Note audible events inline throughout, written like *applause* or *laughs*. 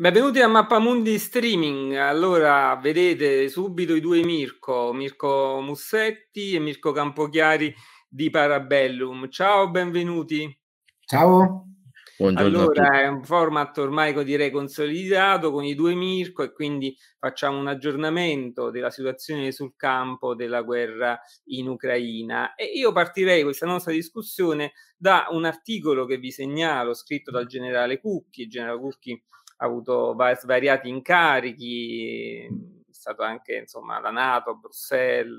Benvenuti a Mappamundi Streaming. Allora, vedete subito i due Mirko, Mirko Mussetti e Mirko Campochiari di Parabellum. Ciao, benvenuti. Ciao. Buongiorno allora, è un format ormai direi consolidato con i due Mirko e quindi facciamo un aggiornamento della situazione sul campo della guerra in Ucraina. E io partirei questa nostra discussione da un articolo che vi segnalo scritto dal generale Cucchi. Il generale Cucchi ha avuto svariati incarichi, è stato anche insomma la Nato, Bruxelles,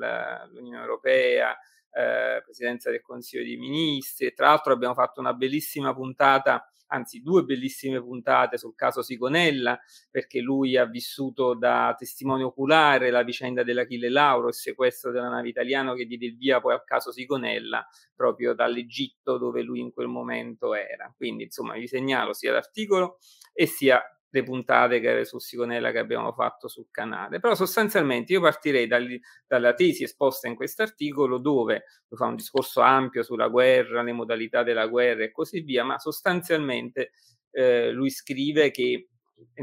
l'Unione Europea, eh, Presidenza del Consiglio dei Ministri tra l'altro abbiamo fatto una bellissima puntata anzi due bellissime puntate sul caso Sigonella, perché lui ha vissuto da testimone oculare la vicenda dell'Achille Lauro, il sequestro della nave italiana che diede il via poi al caso Sigonella, proprio dall'Egitto dove lui in quel momento era. Quindi insomma vi segnalo sia l'articolo e sia le puntate che, su Sigonella che abbiamo fatto sul canale. Però sostanzialmente io partirei dagli, dalla tesi esposta in questo articolo dove fa un discorso ampio sulla guerra, le modalità della guerra e così via, ma sostanzialmente eh, lui scrive che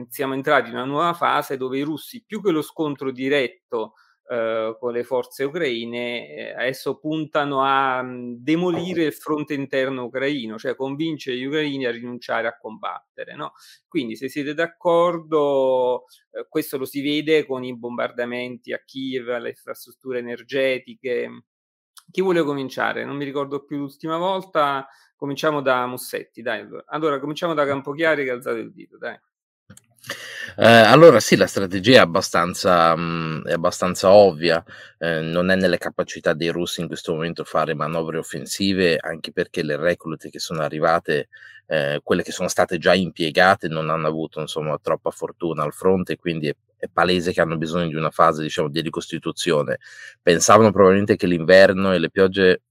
siamo entrati in una nuova fase dove i russi più che lo scontro diretto eh, con le forze ucraine, eh, adesso puntano a mm, demolire il fronte interno ucraino, cioè convincere gli ucraini a rinunciare a combattere. No? Quindi se siete d'accordo, eh, questo lo si vede con i bombardamenti a Kiev, alle infrastrutture energetiche. Chi vuole cominciare? Non mi ricordo più l'ultima volta. Cominciamo da Mussetti, dai. Allora, cominciamo da Campochiari che ha alzato il dito, dai. Eh, allora sì, la strategia è abbastanza, mh, è abbastanza ovvia, eh, non è nelle capacità dei russi in questo momento fare manovre offensive, anche perché le reclute che sono arrivate, eh, quelle che sono state già impiegate, non hanno avuto insomma troppa fortuna al fronte, quindi è, è palese che hanno bisogno di una fase diciamo di ricostituzione. Pensavano probabilmente che l'inverno e le piogge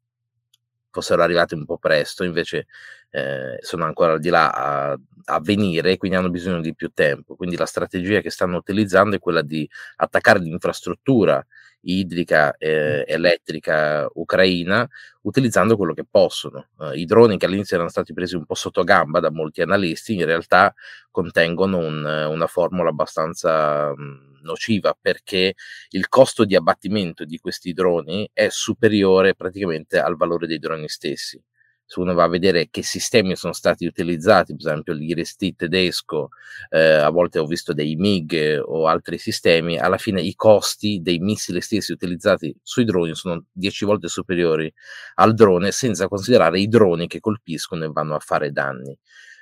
fossero arrivate un po' presto, invece eh, sono ancora di là a, a, venire, quindi hanno bisogno di più tempo. Quindi la strategia che stanno utilizzando è quella di attaccare l'infrastruttura idrica e elettrica ucraina utilizzando quello che possono. Uh, I droni che all'inizio erano stati presi un po' sotto gamba da molti analisti in realtà contengono un, una formula abbastanza mh, nociva perché il costo di abbattimento di questi droni è superiore praticamente al valore dei droni stessi se uno va a vedere che sistemi sono stati utilizzati, per esempio l'IRST tedesco, eh, a volte ho visto dei MiG o altri sistemi, alla fine i costi dei missili stessi utilizzati sui droni sono 10 volte superiori al drone, senza considerare i droni che colpiscono e vanno a fare danni.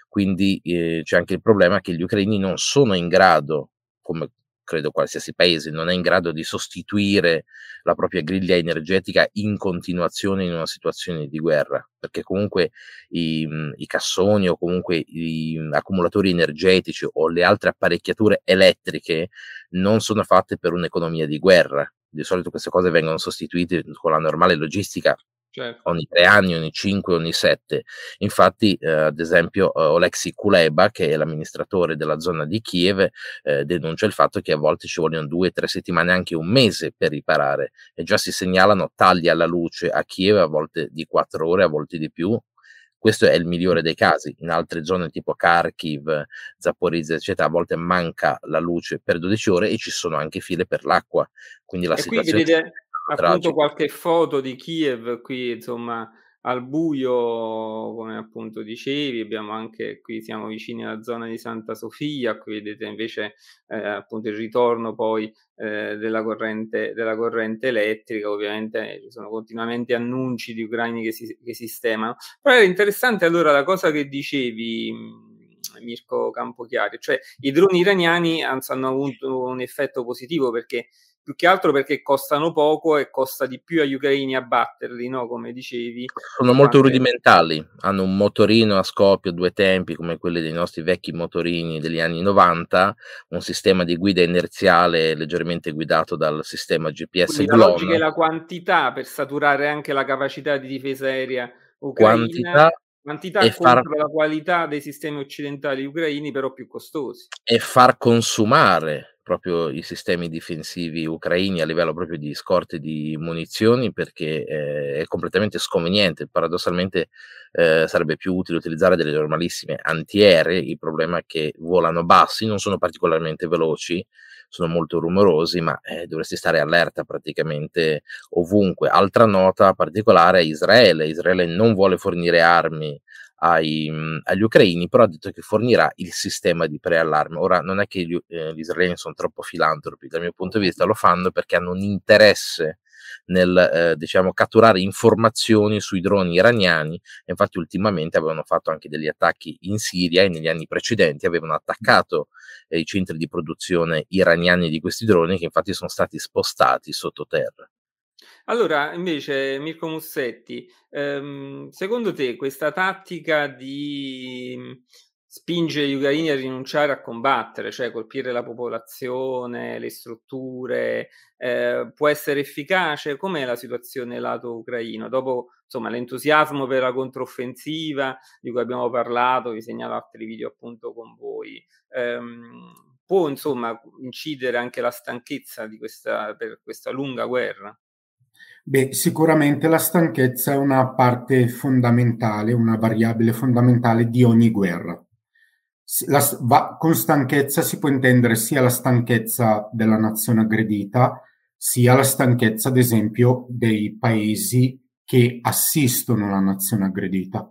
Quindi eh, c'è anche il problema che gli ucraini non sono in grado, come credo qualsiasi paese, non è in grado di sostituire la propria griglia energetica in continuazione in una situazione di guerra, perché comunque i, i cassoni o comunque gli accumulatori energetici o le altre apparecchiature elettriche non sono fatte per un'economia di guerra. Di solito queste cose vengono sostituite con la normale logistica certo. ogni tre anni, ogni cinque, ogni sette. Infatti, eh, ad esempio, eh, Oleksiy Kuleba, che è l'amministratore della zona di Kiev, eh, denuncia il fatto che a volte ci vogliono due, tre settimane, anche un mese per riparare e già si segnalano tagli alla luce a Kiev, a volte di quattro ore, a volte di più, questo è il migliore dei casi. In altre zone tipo Kharkiv, Zaporizhia, eccetera, a volte manca la luce per 12 ore e ci sono anche file per l'acqua. Quindi la e situazione vedete, appunto qualche foto di Kiev qui, insomma, al buio, come appunto dicevi, abbiamo anche qui siamo vicini alla zona di Santa Sofia, qui vedete invece eh, appunto il ritorno poi eh, della, corrente, della corrente elettrica, ovviamente ci sono continuamente annunci di ucraini che si che sistemano. Però è interessante allora la cosa che dicevi Mirko Campochiari, cioè i droni iraniani hanno avuto un effetto positivo perché più che altro perché costano poco e costa di più agli ucraini abbatterli, no? come dicevi. Sono molto anche... rudimentali, hanno un motorino a scoppio due tempi come quelli dei nostri vecchi motorini degli anni 90, un sistema di guida inerziale leggermente guidato dal sistema GPS Quindi La logica è la quantità per saturare anche la capacità di difesa aerea ucraina. Quantità quantità e far... la qualità dei sistemi occidentali ucraini, però più costosi. E far consumare proprio i sistemi difensivi ucraini a livello proprio di scorte di munizioni perché eh, è completamente sconveniente. Paradossalmente eh, sarebbe più utile utilizzare delle normalissime antiaeree, il problema è che volano bassi, non sono particolarmente veloci, sono molto rumorosi, ma eh, dovresti stare allerta praticamente ovunque. Altra nota particolare è Israele. Israele non vuole fornire armi ai, mhmm, agli ucraini, però ha detto che fornirà il sistema di preallarme. Ora, non è che gli, eh, gli israeliani sono troppo filantropi, dal mio punto di vista lo fanno perché hanno un interesse nel eh, diciamo, catturare informazioni sui droni iraniani. Infatti, ultimamente avevano fatto anche degli attacchi in Siria e negli anni precedenti avevano attaccato eh, i centri di produzione iraniani di questi droni, che infatti sono stati spostati sottoterra. Allora, invece, Mirko Mussetti, ehm, secondo te questa tattica di mhmm, spingere gli ucraini a rinunciare a combattere, cioè colpire la popolazione, le strutture, eh, può essere efficace? Com'è la situazione lato ucraino? Dopo insomma, l'entusiasmo per la controffensiva di cui abbiamo parlato, vi segnalo altri video appunto con voi, ehm, può insomma incidere anche la stanchezza di questa, per questa lunga guerra? Beh, sicuramente la stanchezza è una parte fondamentale, una variabile fondamentale di ogni guerra. La, va, con stanchezza si può intendere sia la stanchezza della nazione aggredita, sia la stanchezza, ad esempio, dei paesi che assistono la nazione aggredita.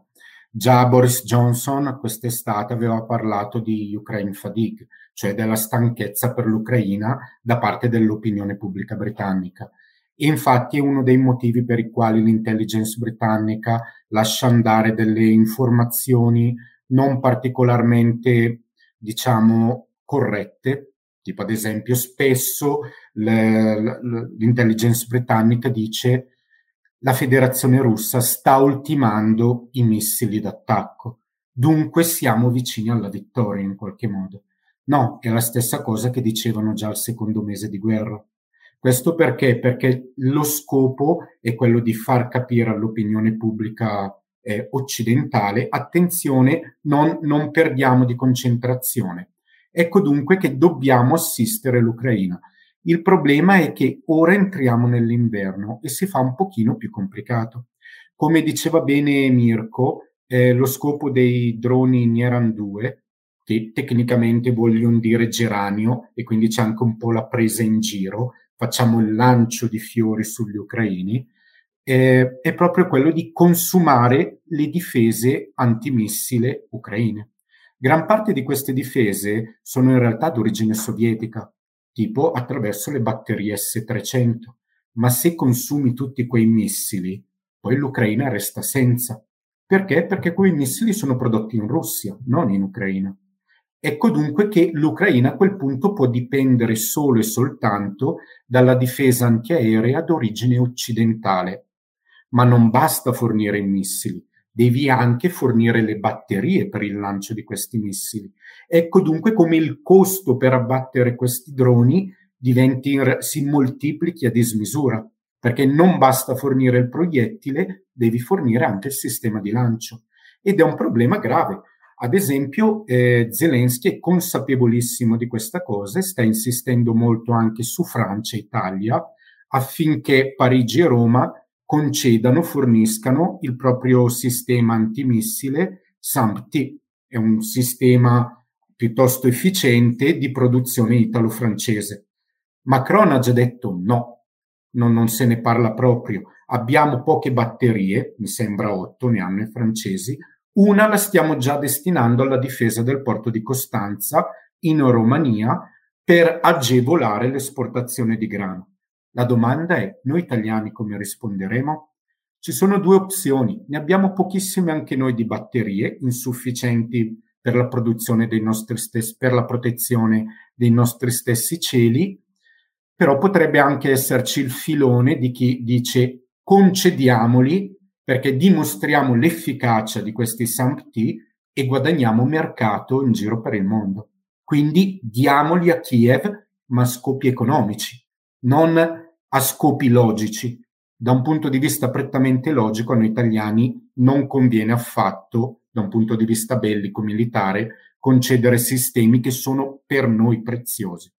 Già Boris Johnson quest'estate aveva parlato di Ukraine fatigue, cioè della stanchezza per l'Ucraina da parte dell'opinione pubblica britannica. Infatti uno dei motivi per i quali l'intelligence britannica lascia andare delle informazioni non particolarmente, diciamo, corrette. Tipo, ad esempio, spesso l'intelligence britannica dice la federazione russa sta ultimando i missili d'attacco. Dunque siamo vicini alla vittoria in qualche modo. No, è la stessa cosa che dicevano già al secondo mese di guerra. Questo perché? Perché lo scopo è quello di far capire all'opinione pubblica eh, occidentale, attenzione, non, non perdiamo di concentrazione. Ecco dunque che dobbiamo assistere l'Ucraina. Il problema è che ora entriamo nell'inverno e si fa un pochino più complicato. Come diceva bene Mirko, eh, lo scopo dei droni Nieran 2, che tecnicamente vogliono dire geranio e quindi c'è anche un po' la presa in giro, facciamo il lancio di fiori sugli ucraini, eh, è proprio quello di consumare le difese antimissile ucraine. Gran parte di queste difese sono in realtà d'origine sovietica, tipo attraverso le batterie S-300, ma se consumi tutti quei missili, poi l'Ucraina resta senza. Perché? Perché quei missili sono prodotti in Russia, non in Ucraina. Ecco dunque che l'Ucraina a quel punto può dipendere solo e soltanto dalla difesa antiaerea d'origine occidentale. Ma non basta fornire i missili, devi anche fornire le batterie per il lancio di questi missili. Ecco dunque come il costo per abbattere questi droni diventi, si moltiplichi a dismisura, perché non basta fornire il proiettile, devi fornire anche il sistema di lancio. Ed è un problema grave ad esempio, eh, Zelensky è consapevolissimo di questa cosa e sta insistendo molto anche su Francia e Italia affinché Parigi e Roma concedano, forniscano il proprio sistema antimissile SAMPT. È un sistema piuttosto efficiente di produzione italo-francese. Macron ha già detto no, non, non se ne parla proprio. Abbiamo poche batterie, mi sembra otto ne hanno i francesi, una la stiamo già destinando alla difesa del porto di Costanza in Romania per agevolare l'esportazione di grano. La domanda è, noi italiani come risponderemo? Ci sono due opzioni, ne abbiamo pochissime anche noi di batterie, insufficienti per la produzione dei nostri stessi, per la protezione dei nostri stessi cieli, però potrebbe anche esserci il filone di chi dice concediamoli perché dimostriamo l'efficacia di questi SAMPT e guadagniamo mercato in giro per il mondo. Quindi diamoli a Kiev, ma a scopi economici, non a scopi logici. Da un punto di vista prettamente logico, a noi italiani non conviene affatto, da un punto di vista bellico militare, concedere sistemi che sono per noi preziosi.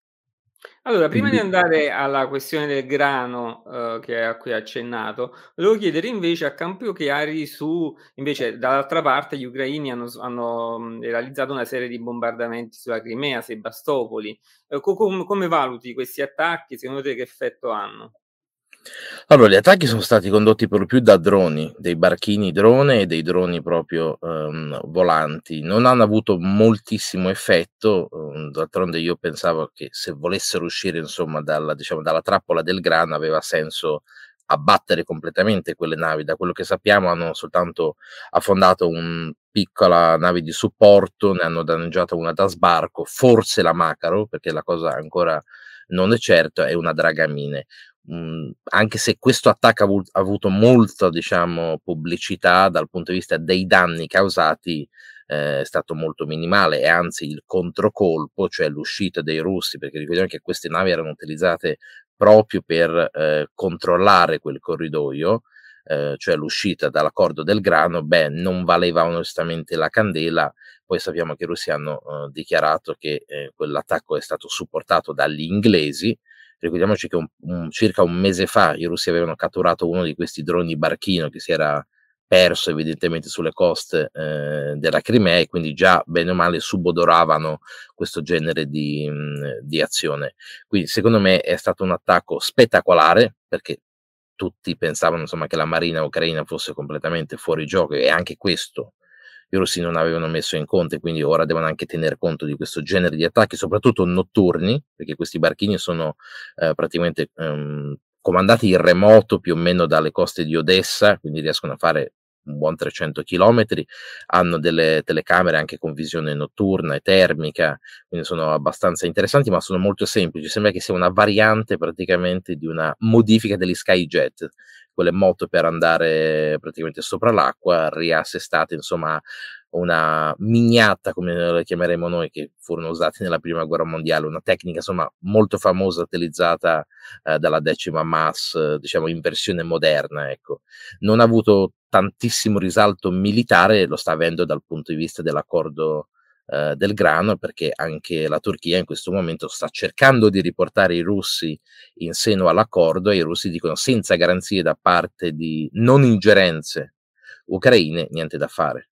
Allora, prima di andare alla questione del grano, uhm, che a cui hai accennato, volevo chiedere invece a campo chiari su invece dall'altra parte gli ucraini hanno hanno, mhmm, realizzato una serie di bombardamenti sulla Crimea, Sebastopoli. Co com come valuti questi attacchi? Secondo te che effetto hanno? Allora, gli attacchi sono stati condotti per lo più da droni, dei barchini drone e dei droni proprio, uhm, volanti. Non hanno avuto moltissimo effetto, uhm, d'altronde io pensavo che se volessero uscire insomma dalla diciamo, dalla trappola del grano aveva senso abbattere completamente quelle navi. Da quello che sappiamo hanno soltanto affondato un piccola nave di supporto, ne hanno danneggiata una da sbarco, forse la Macaro, perché la cosa ancora non è certa, e una Dragamine mhmm, anche se questo attacco ha, avu- ha avuto molta, diciamo, pubblicità dal punto di vista dei danni causati, eh, è stato molto minimale e anzi il controcolpo, cioè l'uscita dei russi, perché ricordiamo che queste navi erano utilizzate proprio per eh, controllare quel corridoio, eh, cioè l'uscita dall'accordo del grano, beh, non valeva onestamente la candela. Poi sappiamo che i russi hanno eh, dichiarato che eh, quell'attacco è stato supportato dagli inglesi, Ricordiamoci che un, un, circa un mese fa i russi avevano catturato uno di questi droni barchino che si era perso evidentemente sulle coste eh, della Crimea e quindi già bene o male subodoravano questo genere di, mh, di azione. Quindi secondo me è stato un attacco spettacolare perché tutti pensavano insomma, che la marina ucraina fosse completamente fuori gioco e anche questo i russi non avevano messo in conto quindi ora devono anche tener conto di questo genere di attacchi, soprattutto notturni, perché questi barchini sono eh, praticamente ehm, comandati in remoto più o meno dalle coste di Odessa, quindi riescono a fare un buon 300 km, hanno delle telecamere anche con visione notturna e termica, quindi sono abbastanza interessanti, ma sono molto semplici. Sembra che sia una variante praticamente di una modifica degli Skyjet, quelle moto per andare praticamente sopra l'acqua, riassestate, insomma, una miniatta, come la chiameremo noi, che furono usate nella prima guerra mondiale, una tecnica insomma molto famosa utilizzata eh, dalla decima MAS, diciamo in versione moderna. Ecco. Non ha avuto tantissimo risalto militare, lo sta avendo dal punto di vista dell'accordo eh, del grano, perché anche la Turchia in questo momento sta cercando di riportare i russi in seno all'accordo e i russi dicono senza garanzie da parte di non ingerenze ucraine, niente da fare.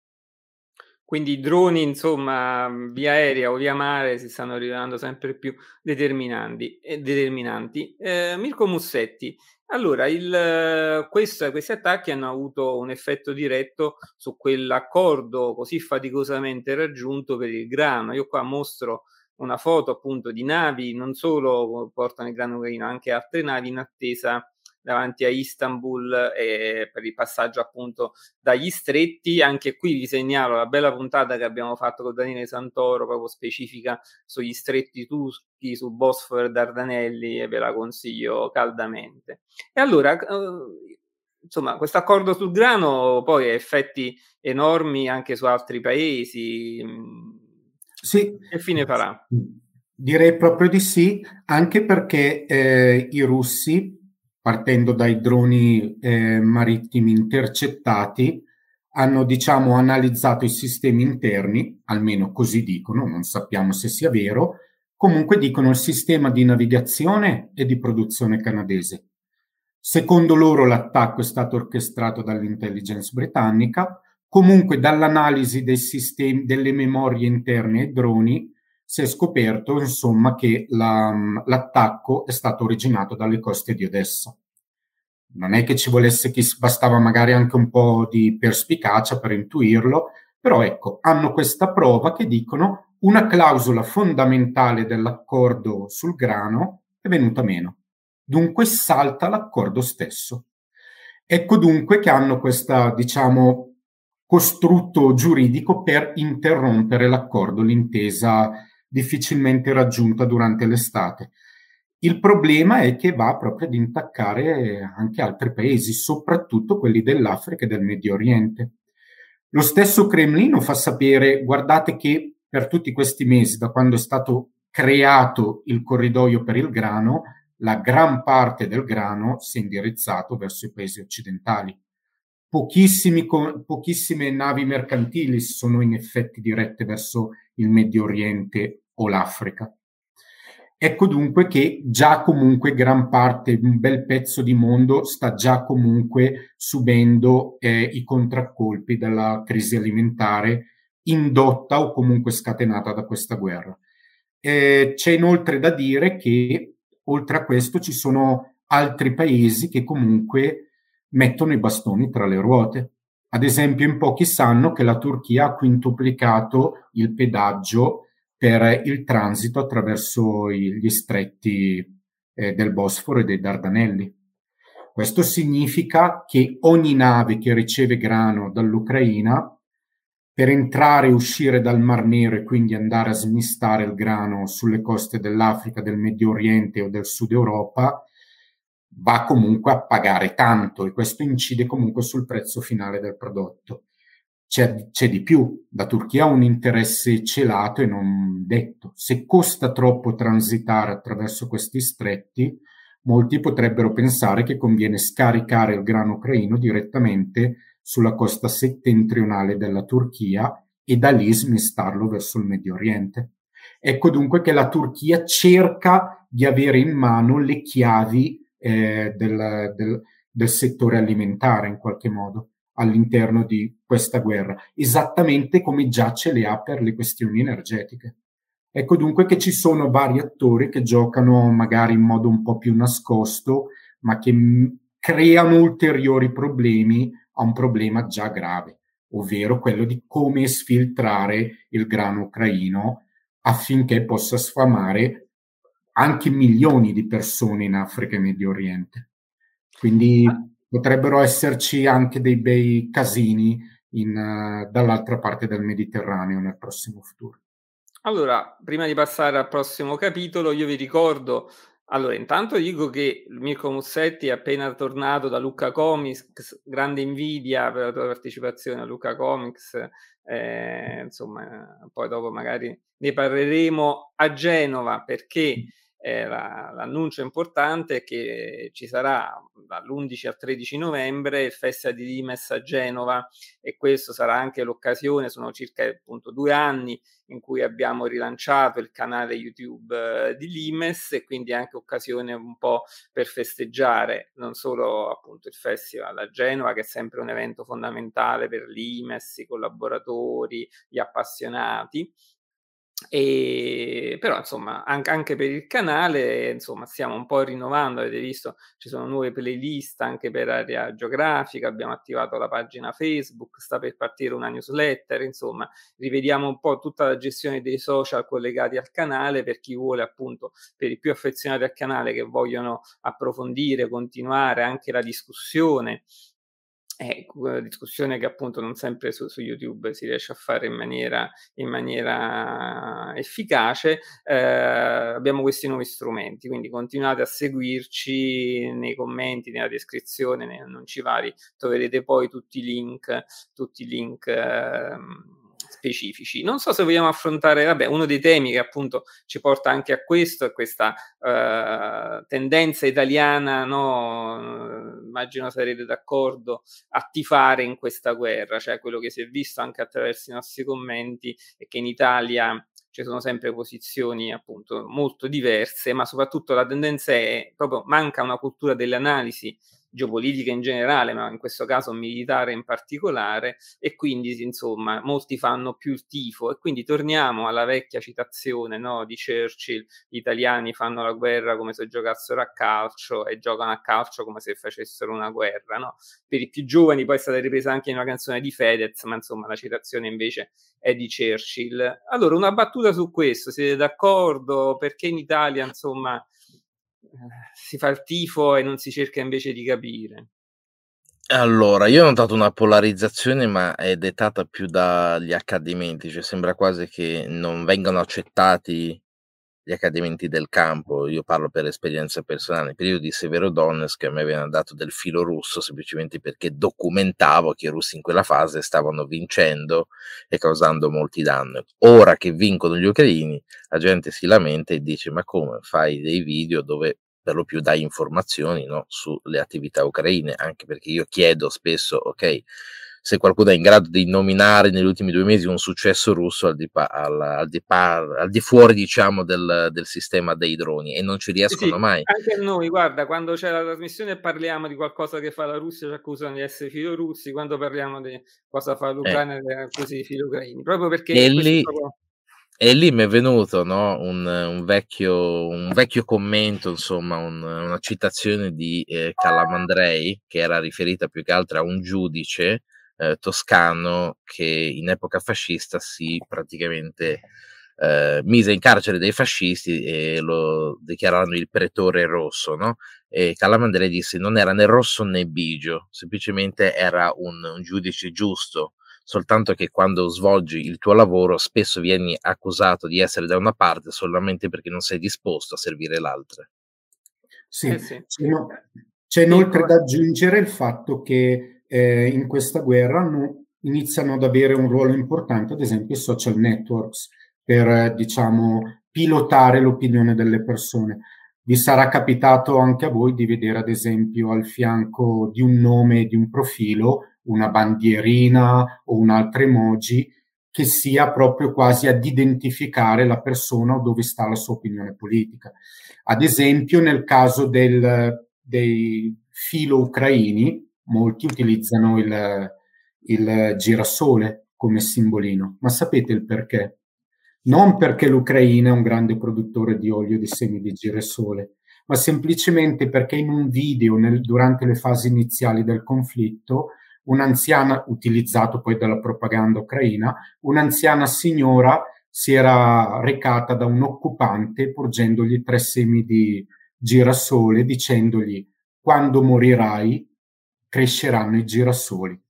Quindi i droni, insomma, via aerea o via mare si stanno rivelando sempre più determinanti. Eh, determinanti. Eh, Mirko Mussetti, allora, il, questo, questi attacchi hanno avuto un effetto diretto su quell'accordo così faticosamente raggiunto per il grano. Io qua mostro una foto appunto di navi, non solo portano il grano ucraino, anche altre navi in attesa davanti a Istanbul eh, per il passaggio appunto dagli stretti. Anche qui vi segnalo la bella puntata che abbiamo fatto con Daniele Santoro, proprio specifica sugli stretti turchi, su Bosforo e Dardanelli, e ve la consiglio caldamente. E allora, eh, insomma, questo accordo sul grano poi ha effetti enormi anche su altri paesi. Sì. Che fine farà? Direi proprio di sì, anche perché eh, i russi partendo dai droni eh, marittimi intercettati, hanno diciamo analizzato i sistemi interni, almeno così dicono, non sappiamo se sia vero, comunque dicono il sistema di navigazione e di produzione canadese. Secondo loro l'attacco è stato orchestrato dall'intelligence britannica, comunque dall'analisi sistemi, delle memorie interne ai droni si è scoperto insomma che la, l'attacco è stato originato dalle coste di Odessa. Non è che ci volesse chi bastava magari anche un po' di perspicacia per intuirlo, però ecco, hanno questa prova che dicono una clausola fondamentale dell'accordo sul grano è venuta meno. Dunque salta l'accordo stesso. Ecco dunque che hanno questa, diciamo, costrutto giuridico per interrompere l'accordo, l'intesa difficilmente raggiunta durante l'estate. Il problema è che va proprio ad intaccare anche altri paesi, soprattutto quelli dell'Africa e del Medio Oriente. Lo stesso Cremlino fa sapere, guardate che per tutti questi mesi, da quando è stato creato il corridoio per il grano, la gran parte del grano si è indirizzato verso i paesi occidentali. pochissime navi mercantili sono in effetti dirette verso il Medio Oriente o l'Africa. Ecco dunque che già comunque gran parte, un bel pezzo di mondo sta già comunque subendo eh, i contraccolpi della crisi alimentare indotta o comunque scatenata da questa guerra. Eh, c'è inoltre da dire che oltre a questo ci sono altri paesi che comunque mettono i bastoni tra le ruote. Ad esempio, in pochi sanno che la Turchia ha quintuplicato il pedaggio per il transito attraverso gli stretti eh, del Bosforo e dei Dardanelli. Questo significa che ogni nave che riceve grano dall'Ucraina per entrare e uscire dal Mar Nero e quindi andare a smistare il grano sulle coste dell'Africa, del Medio Oriente o del Sud Europa, va comunque a pagare tanto e questo incide comunque sul prezzo finale del prodotto. C'è, c'è, di più, la Turchia ha un interesse celato e non detto. Se costa troppo transitare attraverso questi stretti, molti potrebbero pensare che conviene scaricare il grano ucraino direttamente sulla costa settentrionale della Turchia e da lì smistarlo verso il Medio Oriente. Ecco dunque che la Turchia cerca di avere in mano le chiavi eh, del, del, del settore alimentare in qualche modo all'interno di questa guerra, esattamente come già ce le ha per le questioni energetiche. Ecco dunque che ci sono vari attori che giocano magari in modo un po' più nascosto, ma che m- creano ulteriori problemi a un problema già grave, ovvero quello di come sfiltrare il grano ucraino affinché possa sfamare anche milioni di persone in Africa e Medio Oriente. Quindi potrebbero esserci anche dei bei casini in, uh, dall'altra parte del Mediterraneo nel prossimo futuro. Allora, prima di passare al prossimo capitolo, io vi ricordo, allora, intanto dico che Mirko Mussetti è appena tornato da Luca Comics, grande invidia per la tua partecipazione a Luca Comics, eh, insomma, poi dopo magari ne parleremo a Genova perché eh, la, l'annuncio importante è che ci sarà dall'11 al 13 novembre il Festival di Limes a Genova e questo sarà anche l'occasione, sono circa appunto due anni in cui abbiamo rilanciato il canale YouTube eh, di Limes e quindi anche occasione un po' per festeggiare non solo appunto il Festival a Genova che è sempre un evento fondamentale per Limes, i collaboratori, gli appassionati, e, però insomma anche, anche, per il canale insomma stiamo un po' rinnovando avete visto ci sono nuove playlist anche per area geografica abbiamo attivato la pagina facebook sta per partire una newsletter insomma rivediamo un po' tutta la gestione dei social collegati al canale per chi vuole appunto per i più affezionati al canale che vogliono approfondire continuare anche la discussione è una discussione che appunto non sempre su, su, YouTube si riesce a fare in maniera, in maniera efficace, eh, abbiamo questi nuovi strumenti, quindi continuate a seguirci nei commenti, nella descrizione, nei annunci vari, troverete poi tutti i link, tutti i link. Eh, specifici. Non so se vogliamo affrontare, vabbè, uno dei temi che appunto ci porta anche a questo è questa uh, tendenza italiana, no? immagino sarete d'accordo, a tifare in questa guerra, cioè quello che si è visto anche attraverso i nostri commenti è che in Italia ci sono sempre posizioni appunto molto diverse, ma soprattutto la tendenza è proprio manca una cultura dell'analisi geopolitica in generale, ma in questo caso militare in particolare, e quindi insomma molti fanno più il tifo. E quindi torniamo alla vecchia citazione no, di Churchill: gli italiani fanno la guerra come se giocassero a calcio e giocano a calcio come se facessero una guerra. No? Per i più giovani poi è stata ripresa anche in una canzone di Fedez, ma insomma la citazione invece è di Churchill. Allora, una battuta su questo, siete d'accordo? Perché in Italia, insomma, si fa il tifo e non si cerca invece di capire. Allora, io ho notato una polarizzazione, ma è dettata più dagli accadimenti, cioè sembra quasi che non vengano accettati gli accadimenti del campo. Io parlo per esperienza personale. Nel periodo di Severo Donetsk a me avevano dato del filo russo semplicemente perché documentavo che i russi in quella fase stavano vincendo e causando molti danni. Ora che vincono gli ucraini, la gente si lamenta e dice: Ma come fai dei video dove per lo più dai informazioni no, sulle attività ucraine? Anche perché io chiedo spesso, ok se qualcuno è in grado di nominare negli ultimi due mesi un successo russo al di, pa- al, al di, par- al di fuori diciamo del, del, sistema dei droni e non ci riescono sì, mai. Anche a noi, guarda, quando c'è la trasmissione parliamo di qualcosa che fa la Russia ci accusano di essere filorussi, quando parliamo di cosa fa l'Ucraina eh. accusano di filoucraini, proprio perché... E lì, proprio... E lì mi è venuto no, un, un, vecchio, un, vecchio, commento, insomma, un, una citazione di eh, Calamandrei, che era riferita più che altro a un giudice eh, toscano che in epoca fascista si praticamente eh, mise in carcere dei fascisti e lo dichiararono il pretore rosso. No? E Calamandrei disse non era né rosso né bigio, semplicemente era un, un giudice giusto soltanto che quando svolgi il tuo lavoro spesso vieni accusato di essere da una parte solamente perché non sei disposto a servire l'altra. Sì, eh sì. C'è, no, c'è, inoltre da aggiungere il fatto che eh, in questa guerra no, iniziano ad avere un ruolo importante, ad esempio, i social networks per, diciamo, pilotare l'opinione delle persone. Vi sarà capitato anche a voi di vedere, ad esempio, al fianco di un nome, di un profilo, una bandierina o un altro emoji che sia proprio quasi ad identificare la persona o dove sta la sua opinione politica. Ad esempio, nel caso del, dei filo ucraini, molti utilizzano il, il girasole come simbolino, ma sapete il perché? Non perché l'Ucraina è un grande produttore di olio di semi di girasole, ma semplicemente perché in un video nel, durante le fasi iniziali del conflitto un'anziana, utilizzato poi dalla propaganda ucraina, un'anziana signora si era recata da un occupante porgendogli tre semi di girasole dicendogli quando morirai cresceranno i girasoli,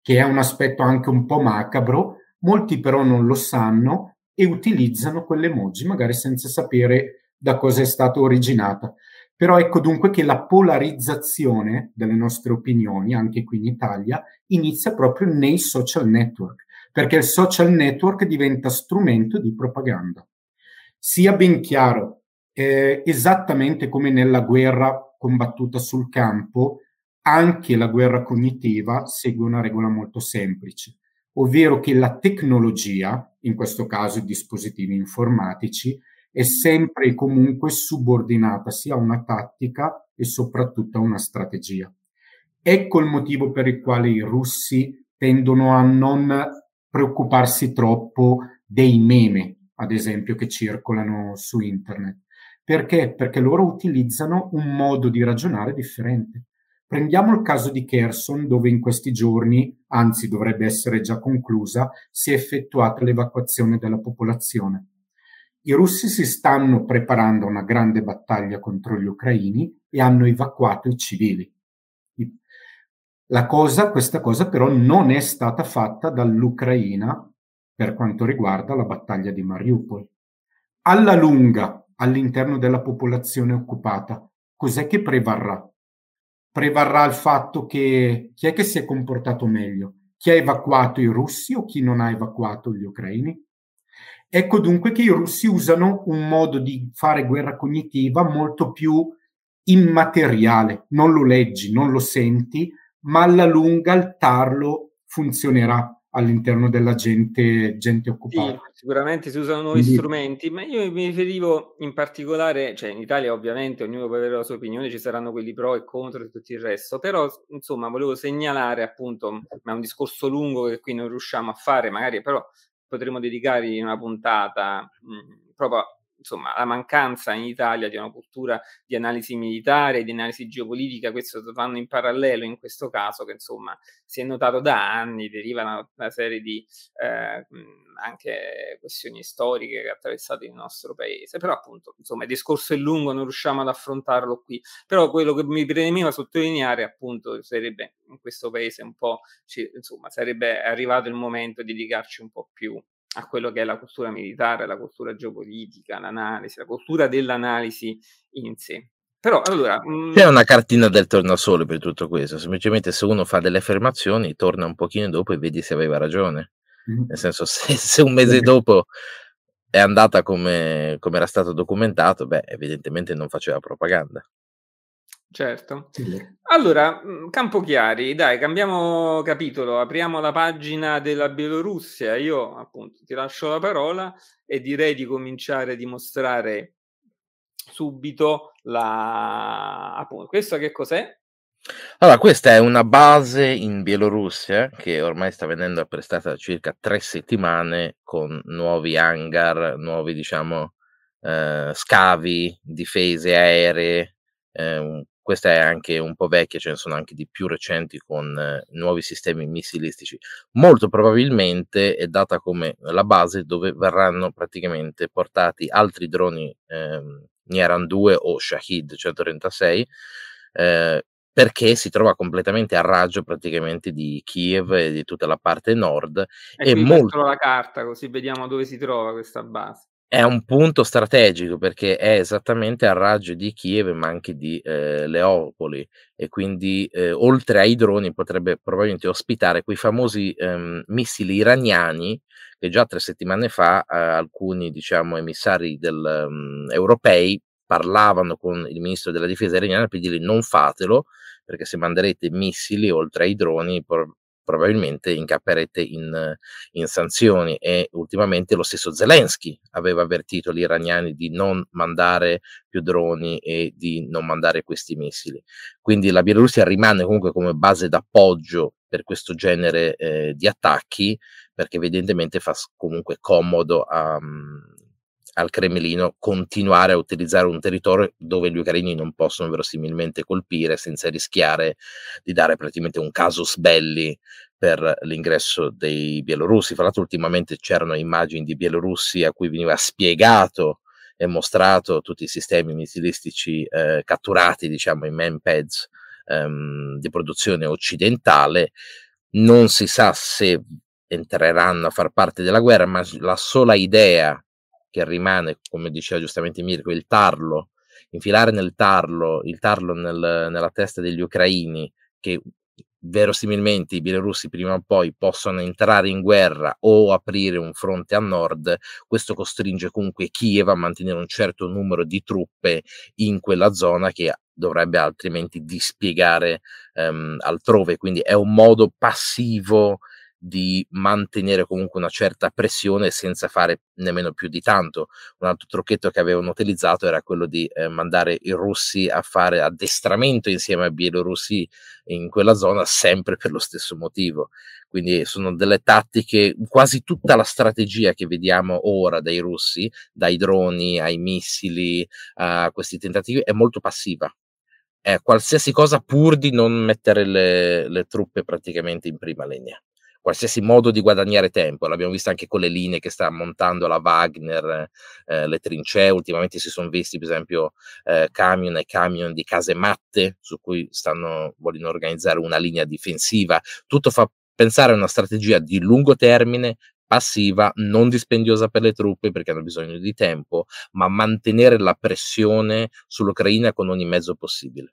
che è un aspetto anche un po' macabro, molti però non lo sanno e utilizzano quell'emoji magari senza sapere da cosa è stata originata. Però ecco dunque che la polarizzazione delle nostre opinioni, anche qui in Italia, inizia proprio nei social network, perché il social network diventa strumento di propaganda. Sia ben chiaro, eh, esattamente come nella guerra combattuta sul campo, anche la guerra cognitiva segue una regola molto semplice, ovvero che la tecnologia, in questo caso i dispositivi informatici, è sempre e comunque subordinata sia a una tattica e soprattutto a una strategia. Ecco il motivo per il quale i russi tendono a non preoccuparsi troppo dei meme, ad esempio, che circolano su internet. Perché? Perché loro utilizzano un modo di ragionare differente. Prendiamo il caso di Kherson, dove in questi giorni, anzi dovrebbe essere già conclusa, si è effettuata l'evacuazione della popolazione. I russi si stanno preparando a una grande battaglia contro gli ucraini e hanno evacuato i civili. La cosa, questa cosa però non è stata fatta dall'Ucraina per quanto riguarda la battaglia di Mariupol. Alla lunga, all'interno della popolazione occupata, cos'è che prevarrà? Prevarrà il fatto che chi è che si è comportato meglio? Chi ha evacuato i russi o chi non ha evacuato gli ucraini? Ecco dunque che i russi usano un modo di fare guerra cognitiva molto più immateriale, non lo leggi, non lo senti, ma alla lunga il tarlo funzionerà all'interno della gente, gente occupata. Sì, sicuramente si usano nuovi Quindi... strumenti, ma io mi riferivo in particolare, cioè in Italia ovviamente ognuno può avere la sua opinione, ci saranno quelli pro e contro e tutto il resto, però insomma volevo segnalare appunto, ma è un discorso lungo che qui non riusciamo a fare, magari però potremmo dedicare una puntata mh, mhmm, proprio insomma, la mancanza in Italia di una cultura di analisi militare, di analisi geopolitica, questo vanno in parallelo in questo caso, che insomma si è notato da anni, derivano da una serie di eh, anche questioni storiche che attraversate il nostro paese, però appunto insomma il discorso è lungo, non riusciamo ad affrontarlo qui, però quello che mi premeva sottolineare appunto sarebbe in questo paese un po', insomma sarebbe arrivato il momento di dedicarci un po' più a quello che è la cultura militare, la cultura geopolitica, l'analisi, la cultura dell'analisi in sé. Però allora. Mh... C'è una cartina del tornasole per tutto questo. Semplicemente se uno fa delle affermazioni, torna un pochino dopo e vedi se aveva ragione. Mm-hmm. Nel senso, se, *laughs* se, un mese dopo è andata come, come era stato documentato, beh, evidentemente non faceva propaganda. Certo. Allora, mm, campo chiari, dai, cambiamo capitolo, apriamo la pagina della Bielorussia. Io appunto ti lascio la parola e direi di cominciare a dimostrare subito la... appunto, questo che cos'è? Allora, questa è una base in Bielorussia che ormai sta venendo apprestata da circa tre settimane con nuovi hangar, nuovi, diciamo, eh, scavi, difese aeree. Eh, questa è anche un po' vecchia, ce ne sono anche di più recenti con eh, nuovi sistemi missilistici. Molto probabilmente è data come la base dove verranno praticamente portati altri droni ehm, Nieran 2 o Shahid 136 eh, perché si trova completamente a raggio praticamente di Kiev e di tutta la parte nord. E, e molto... la carta così vediamo dove si trova questa base. È un punto strategico perché è esattamente a raggio di Kiev ma anche di eh, Leopoli. E quindi eh, oltre ai droni potrebbe probabilmente ospitare quei famosi ehm, missili iraniani che già tre settimane fa eh, alcuni diciamo emissari del, um, europei parlavano con il ministro della difesa iraniana per dirgli non fatelo perché se manderete missili oltre ai droni pro- probabilmente incapperete in, in, sanzioni e ultimamente lo stesso Zelensky aveva avvertito gli iraniani di non mandare più droni e di non mandare questi missili. Quindi la Bielorussia rimane comunque come base d'appoggio per questo genere eh, di attacchi perché evidentemente fa comunque comodo a, al Cremlino continuare a utilizzare un territorio dove gli ucraini non possono verosimilmente colpire senza rischiare di dare praticamente un casus belli per l'ingresso dei bielorussi. Fra l'altro ultimamente c'erano immagini di bielorussi a cui veniva spiegato e mostrato tutti i sistemi missilistici eh, catturati, diciamo, in manpads ehm, di produzione occidentale. Non si sa se entreranno a far parte della guerra, ma la sola idea che rimane, come diceva giustamente Mirko, il tarlo, infilare nel tarlo, il tarlo nel, nella testa degli ucraini, che verosimilmente i bielorussi prima o poi possono entrare in guerra o aprire un fronte a nord, questo costringe comunque Kiev a mantenere un certo numero di truppe in quella zona che dovrebbe altrimenti dispiegare um, altrove. Quindi è un modo passivo di mantenere comunque una certa pressione senza fare nemmeno più di tanto. Un altro trucchetto che avevano utilizzato era quello di eh, mandare i russi a fare addestramento insieme ai bielorussi in quella zona sempre per lo stesso motivo. Quindi sono delle tattiche, quasi tutta la strategia che vediamo ora dai russi, dai droni ai missili, a questi tentativi, è molto passiva. È qualsiasi cosa pur di non mettere le, le truppe praticamente in prima linea qualsiasi modo di guadagnare tempo. L'abbiamo visto anche con le linee che sta montando la Wagner, eh, le trincee. Ultimamente si sono visti, per esempio, eh, camion e camion di case matte su cui stanno vogliono organizzare una linea difensiva. Tutto fa pensare a una strategia di lungo termine passiva, non dispendiosa per le truppe perché hanno bisogno di tempo, ma mantenere la pressione sull'Ucraina con ogni mezzo possibile.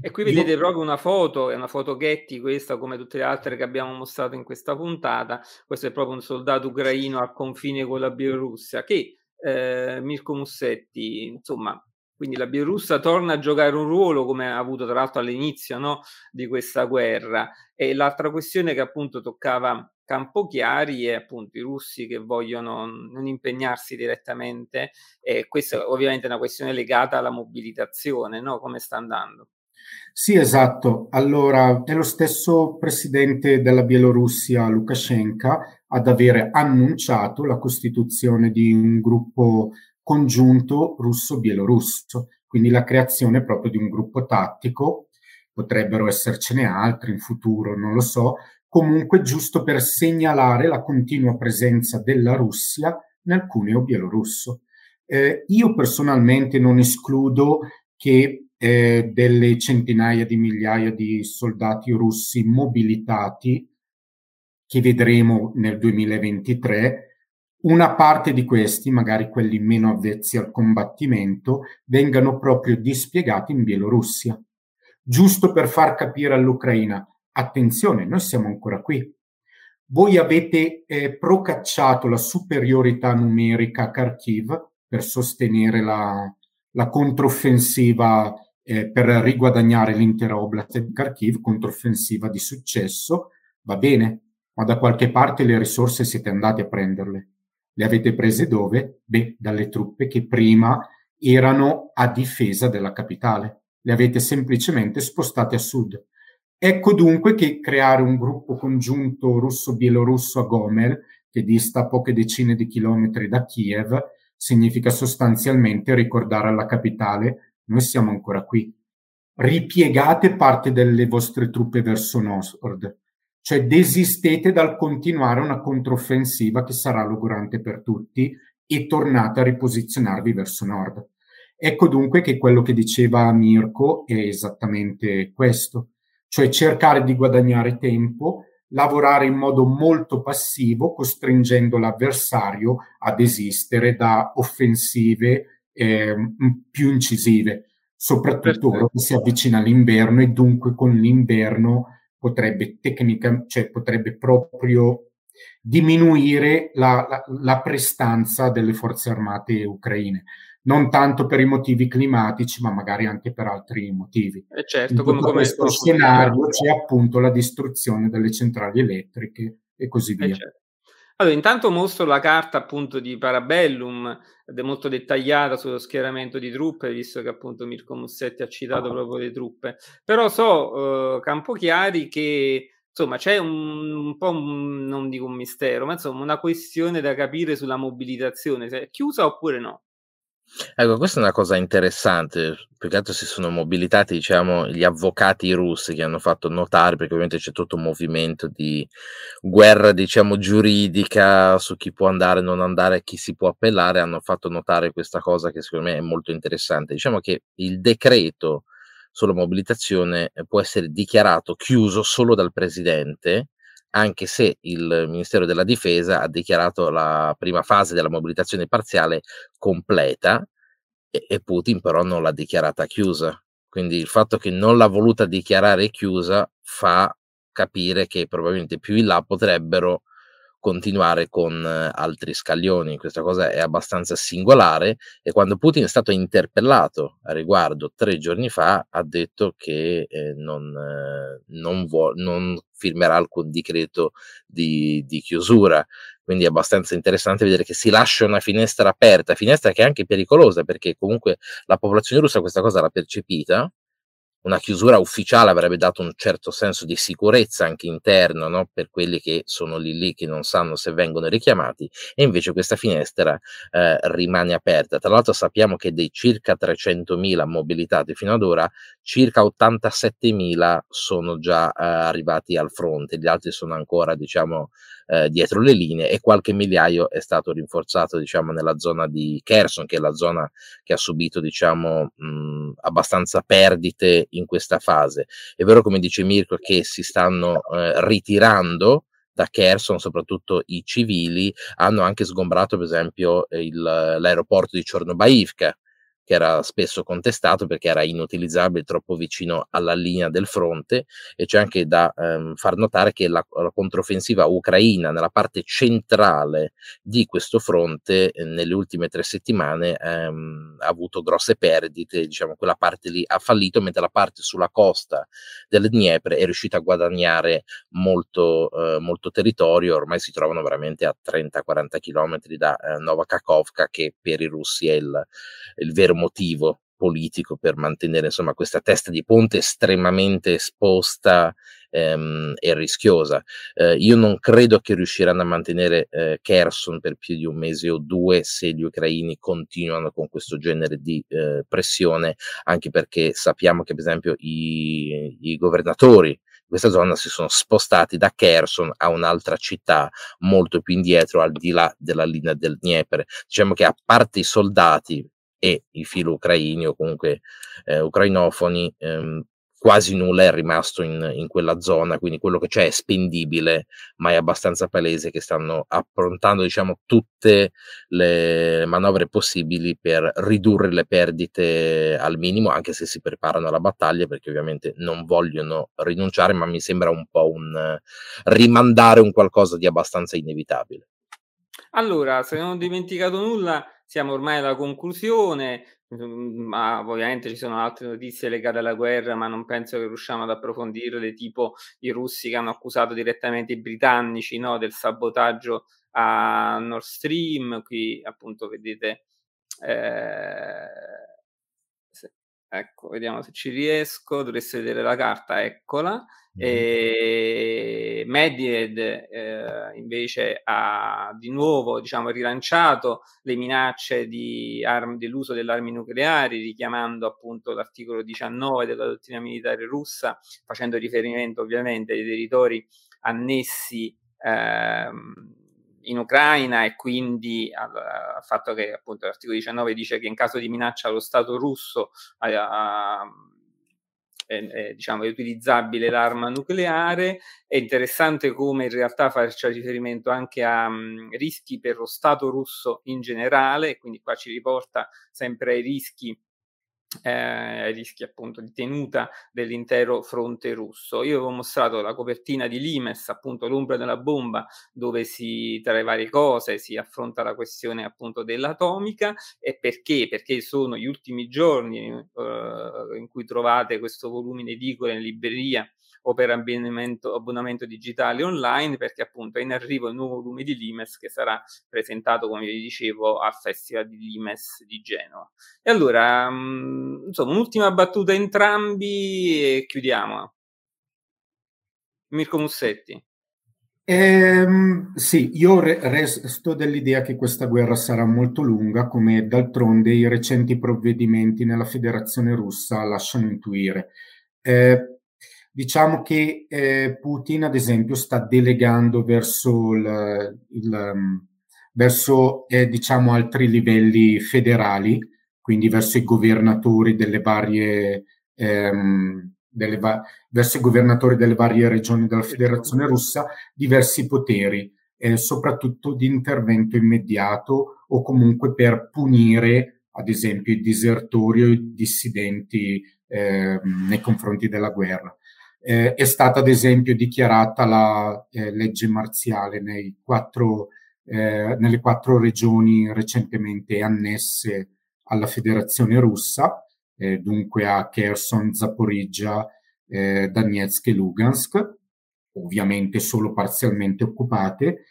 E qui vedete Io... proprio una foto, è una foto Getty questa come tutte le altre che abbiamo mostrato in questa puntata. Questo è proprio un soldato ucraino al confine con la Bielorussia che eh, Mirko Mussetti, insomma, quindi la Bielorussia torna a giocare un ruolo come ha avuto tra l'altro all'inizio no, di questa guerra. E l'altra questione che appunto toccava Campochiari è appunto i russi che vogliono non impegnarsi direttamente e questa è ovviamente una questione legata alla mobilitazione, no? come sta andando. Sì, esatto. Allora, è lo stesso presidente della Bielorussia, Lukashenko, ad avere annunciato la costituzione di un gruppo congiunto russo-bielorusso, quindi la creazione proprio di un gruppo tattico. Potrebbero essercene altri in futuro, non lo so. Comunque, giusto per segnalare la continua presenza della Russia nel cuneo bielorusso. Eh, io personalmente non escludo che eh, delle centinaia di migliaia di soldati russi mobilitati che vedremo nel 2023. Una parte di questi, magari quelli meno avvezzi al combattimento, vengano proprio dispiegati in Bielorussia, giusto per far capire all'Ucraina, attenzione, noi siamo ancora qui. Voi avete eh, procacciato la superiorità numerica a Kharkiv per sostenere la, la controffensiva eh, per riguadagnare l'intera oblast di Kharkiv, controffensiva di successo, va bene, ma da qualche parte le risorse siete andati a prenderle. Le avete prese dove? Beh, dalle truppe che prima erano a difesa della capitale. Le avete semplicemente spostate a sud. Ecco dunque che creare un gruppo congiunto russo-bielorusso a Gomel, che dista poche decine di chilometri da Kiev, significa sostanzialmente ricordare alla capitale noi siamo ancora qui. Ripiegate parte delle vostre truppe verso nord, cioè desistete dal continuare una controffensiva che sarà logorante per tutti e tornate a riposizionarvi verso nord. Ecco dunque che quello che diceva Mirko è esattamente questo, cioè cercare di guadagnare tempo, lavorare in modo molto passivo, costringendo l'avversario a desistere da offensive eh, più incisive, soprattutto ora che si avvicina l'inverno e dunque con l'inverno potrebbe tecnicamente, cioè potrebbe proprio diminuire la, la, la prestanza delle forze armate ucraine non tanto per i motivi climatici, ma magari anche per altri motivi. Eh certo, come, come questo scenario c'è appunto la distruzione delle centrali elettriche e così eh, via. Eh certo. Allora, intanto mostro la carta appunto di Parabellum, ed è molto dettagliata sullo schieramento di truppe, visto che appunto Mirko Mussetti ha citato proprio le truppe. Però so, uh, Campochiari, che insomma c'è un, un po', un, non dico un mistero, ma insomma una questione da capire sulla mobilitazione, se è chiusa oppure no. Ecco, questa è una cosa interessante, più che altro si sono mobilitati, diciamo, gli avvocati russi che hanno fatto notare, perché ovviamente c'è tutto un movimento di guerra, diciamo, giuridica su chi può andare, non andare, chi si può appellare, hanno fatto notare questa cosa che secondo me è molto interessante. Diciamo che il decreto sulla mobilitazione può essere dichiarato chiuso solo dal presidente anche se il Ministero della Difesa ha dichiarato la prima fase della mobilitazione parziale completa e, e Putin però non l'ha dichiarata chiusa. Quindi il fatto che non l'ha voluta dichiarare chiusa fa capire che probabilmente più in là potrebbero continuare con eh, altri scaglioni. Questa cosa è abbastanza singolare e quando Putin è stato interpellato a riguardo tre giorni fa ha detto che eh, non, eh, non, vuo- non, firmerà alcun decreto di, di chiusura. Quindi è abbastanza interessante vedere che si lascia una finestra aperta, finestra che è anche pericolosa perché comunque la popolazione russa questa cosa l'ha percepita una chiusura ufficiale avrebbe dato un certo senso di sicurezza anche interno no? per quelli che sono lì lì che non sanno se vengono richiamati e invece questa finestra eh, rimane aperta. Tra l'altro sappiamo che dei circa 300.000 mobilitati fino ad ora, circa 87.000 sono già eh, arrivati al fronte, gli altri sono ancora diciamo eh, dietro le linee e qualche migliaio è stato rinforzato diciamo nella zona di Kherson che è la zona che ha subito diciamo mh, abbastanza perdite in questa fase. È vero come dice Mirko che si stanno eh, ritirando da Kherson, soprattutto i civili, hanno anche sgombrato per esempio il, l'aeroporto di Chornobaivka, che era spesso contestato perché era inutilizzabile, troppo vicino alla linea del fronte e c'è anche da ehm, far notare che la, la, controffensiva ucraina nella parte centrale di questo fronte eh, nelle ultime tre settimane ehm, ha avuto grosse perdite, diciamo quella parte lì ha fallito, mentre la parte sulla costa del Dniepr è riuscita a guadagnare molto, eh, molto territorio, ormai si trovano veramente a 30-40 km da eh, Nova Kakovka che per i russi è il, il vero motivo politico per mantenere insomma questa testa di ponte estremamente esposta ehm, e rischiosa. Eh, io non credo che riusciranno a mantenere eh, Kherson per più di un mese o due se gli ucraini continuano con questo genere di eh, pressione, anche perché sappiamo che per esempio i, i governatori questa zona si sono spostati da Kherson a un'altra città molto più indietro, al di là della linea del Dnieper. Diciamo che a parte i soldati, e i filo ucraini o comunque eh, ucrainofoni, ehm, quasi nulla è rimasto in, in, quella zona, quindi quello che c'è è spendibile, ma è abbastanza palese che stanno approntando diciamo, tutte le manovre possibili per ridurre le perdite al minimo, anche se si preparano alla battaglia, perché ovviamente non vogliono rinunciare, ma mi sembra un po' un rimandare un qualcosa di abbastanza inevitabile. Allora, se non ho dimenticato nulla, siamo ormai alla conclusione, mm, ma ovviamente ci sono altre notizie legate alla guerra, ma non penso che riusciamo ad approfondirle, tipo i russi che hanno accusato direttamente i britannici no, del sabotaggio a Nord Stream, qui appunto vedete, eh, ecco, vediamo se ci riesco, dovreste vedere la carta, eccola. E Medved eh, invece ha di nuovo diciamo, rilanciato le minacce di arm- dell'uso delle armi nucleari, richiamando appunto l'articolo 19 della dottrina militare russa, facendo riferimento ovviamente ai territori annessi ehm, in Ucraina e quindi al, al, fatto che appunto l'articolo 19 dice che in caso di minaccia allo Stato russo a, a, è, è, diciamo, è utilizzabile l'arma nucleare. È interessante come in realtà faccia riferimento anche a um, rischi per lo Stato russo in generale, quindi qua ci riporta sempre ai rischi eh, rischi appunto di tenuta dell'intero fronte russo. Io avevo mostrato la copertina di Limes, appunto l'ombra della bomba, dove si, tra le varie cose, si affronta la questione appunto dell'atomica e perché? Perché sono gli ultimi giorni eh, in cui trovate questo volume in edicola in libreria o per abbonamento, digitale online, perché appunto è in arrivo il nuovo volume di Limes che sarà presentato, come vi dicevo, al Festival di Limes di Genova. E allora, mh, mm, insomma, un'ultima battuta entrambi e chiudiamo. Mirko Mussetti. Ehm, sì, io resto dell'idea che questa guerra sarà molto lunga, come d'altronde i recenti provvedimenti nella Federazione russa lasciano intuire. Eh, Diciamo che eh, Putin, ad esempio, sta delegando verso, il, il, mm, verso eh, diciamo, altri livelli federali, quindi verso i governatori delle varie, ehm, delle va- verso i governatori delle varie regioni della Federazione russa, diversi poteri, eh, soprattutto di intervento immediato o comunque per punire, ad esempio, i disertori o i dissidenti eh, nei confronti della guerra. Eh, è stata ad esempio dichiarata la eh, legge marziale quattro, eh, nelle quattro regioni recentemente annesse alla Federazione russa, eh, dunque a Kherson, Zaporizhia, eh, Donetsk e Lugansk, ovviamente solo parzialmente occupate.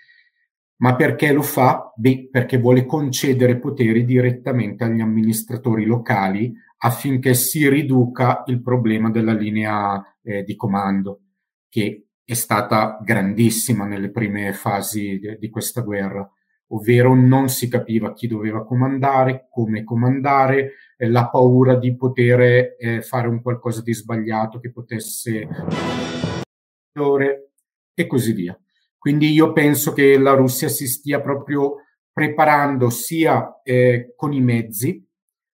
Ma perché lo fa? Beh, perché vuole concedere poteri direttamente agli amministratori locali affinché si riduca il problema della linea eh, di comando, che è stata grandissima nelle prime fasi de- di questa guerra, ovvero non si capiva chi doveva comandare, come comandare, eh, la paura di poter eh, fare un qualcosa di sbagliato che potesse e così via. Quindi io penso che la Russia si stia proprio preparando sia eh, con i mezzi,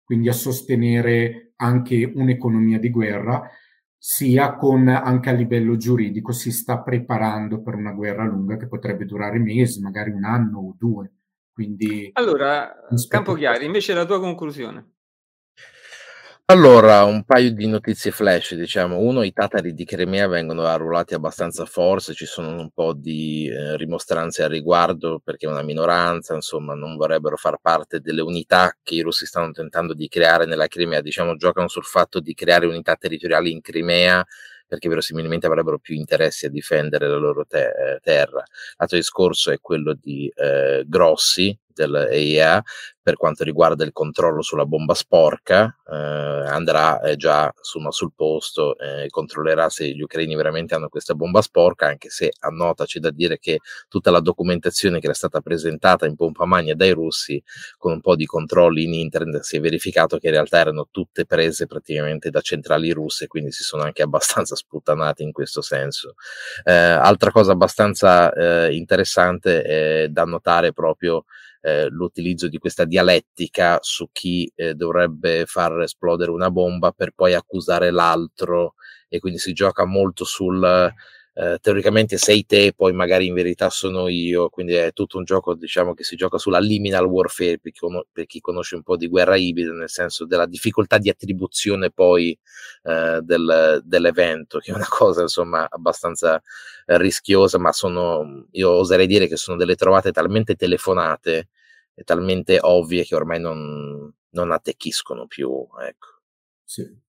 quindi a sostenere anche un'economia di guerra, sia con anche a livello giuridico si sta preparando per una guerra lunga che potrebbe durare mesi, magari un anno o due. Quindi, allora, Campochiari, invece la tua conclusione. Allora, un paio di notizie flash, diciamo. Uno, i tatari di Crimea vengono arruolati abbastanza forse, ci sono un po' di eh, rimostranze al riguardo perché è una minoranza, insomma, non vorrebbero far parte delle unità che i russi stanno tentando di creare nella Crimea. Diciamo, giocano sul fatto di creare unità territoriali in Crimea perché verosimilmente avrebbero più interessi a difendere la loro te- eh, terra. L'altro discorso è quello di eh, Grossi, dell'EIA per quanto riguarda il controllo sulla bomba sporca, eh, andrà eh, già insomma, sul posto e eh, controllerà se gli ucraini veramente hanno questa bomba sporca, anche se a nota c'è da dire che tutta la documentazione che era stata presentata in pompa magna dai russi con un po' di controlli in internet si è verificato che in realtà erano tutte prese praticamente da centrali russe, quindi si sono anche abbastanza sputtanati in questo senso. Eh, altra cosa abbastanza eh, interessante è da notare proprio eh, l'utilizzo di questa dialettica su chi eh, dovrebbe far esplodere una bomba per poi accusare l'altro e quindi si gioca molto sul eh, teoricamente sei te, poi magari in verità sono io, quindi è tutto un gioco diciamo che si gioca sulla liminal warfare per chi, con- per chi conosce un po' di guerra ibrida, nel senso della difficoltà di attribuzione poi eh, del, dell'evento, che è una *laughs* cosa insomma abbastanza rischiosa, ma sono, io oserei dire che sono delle trovate talmente telefonate e talmente ovvie che ormai non, non attecchiscono più. Ecco. Sì.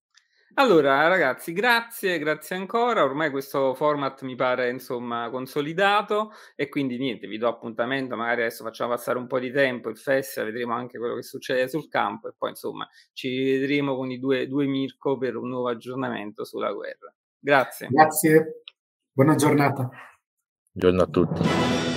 Allora, ragazzi, grazie, grazie ancora. Ormai questo format mi pare insomma consolidato e quindi niente, vi do appuntamento. Magari adesso facciamo passare un po' di tempo il festival, vedremo anche quello che succede sul campo e poi insomma ci vedremo con i due, due Mirko per un nuovo aggiornamento sulla guerra. Grazie. Grazie, buona giornata. Buongiorno a tutti.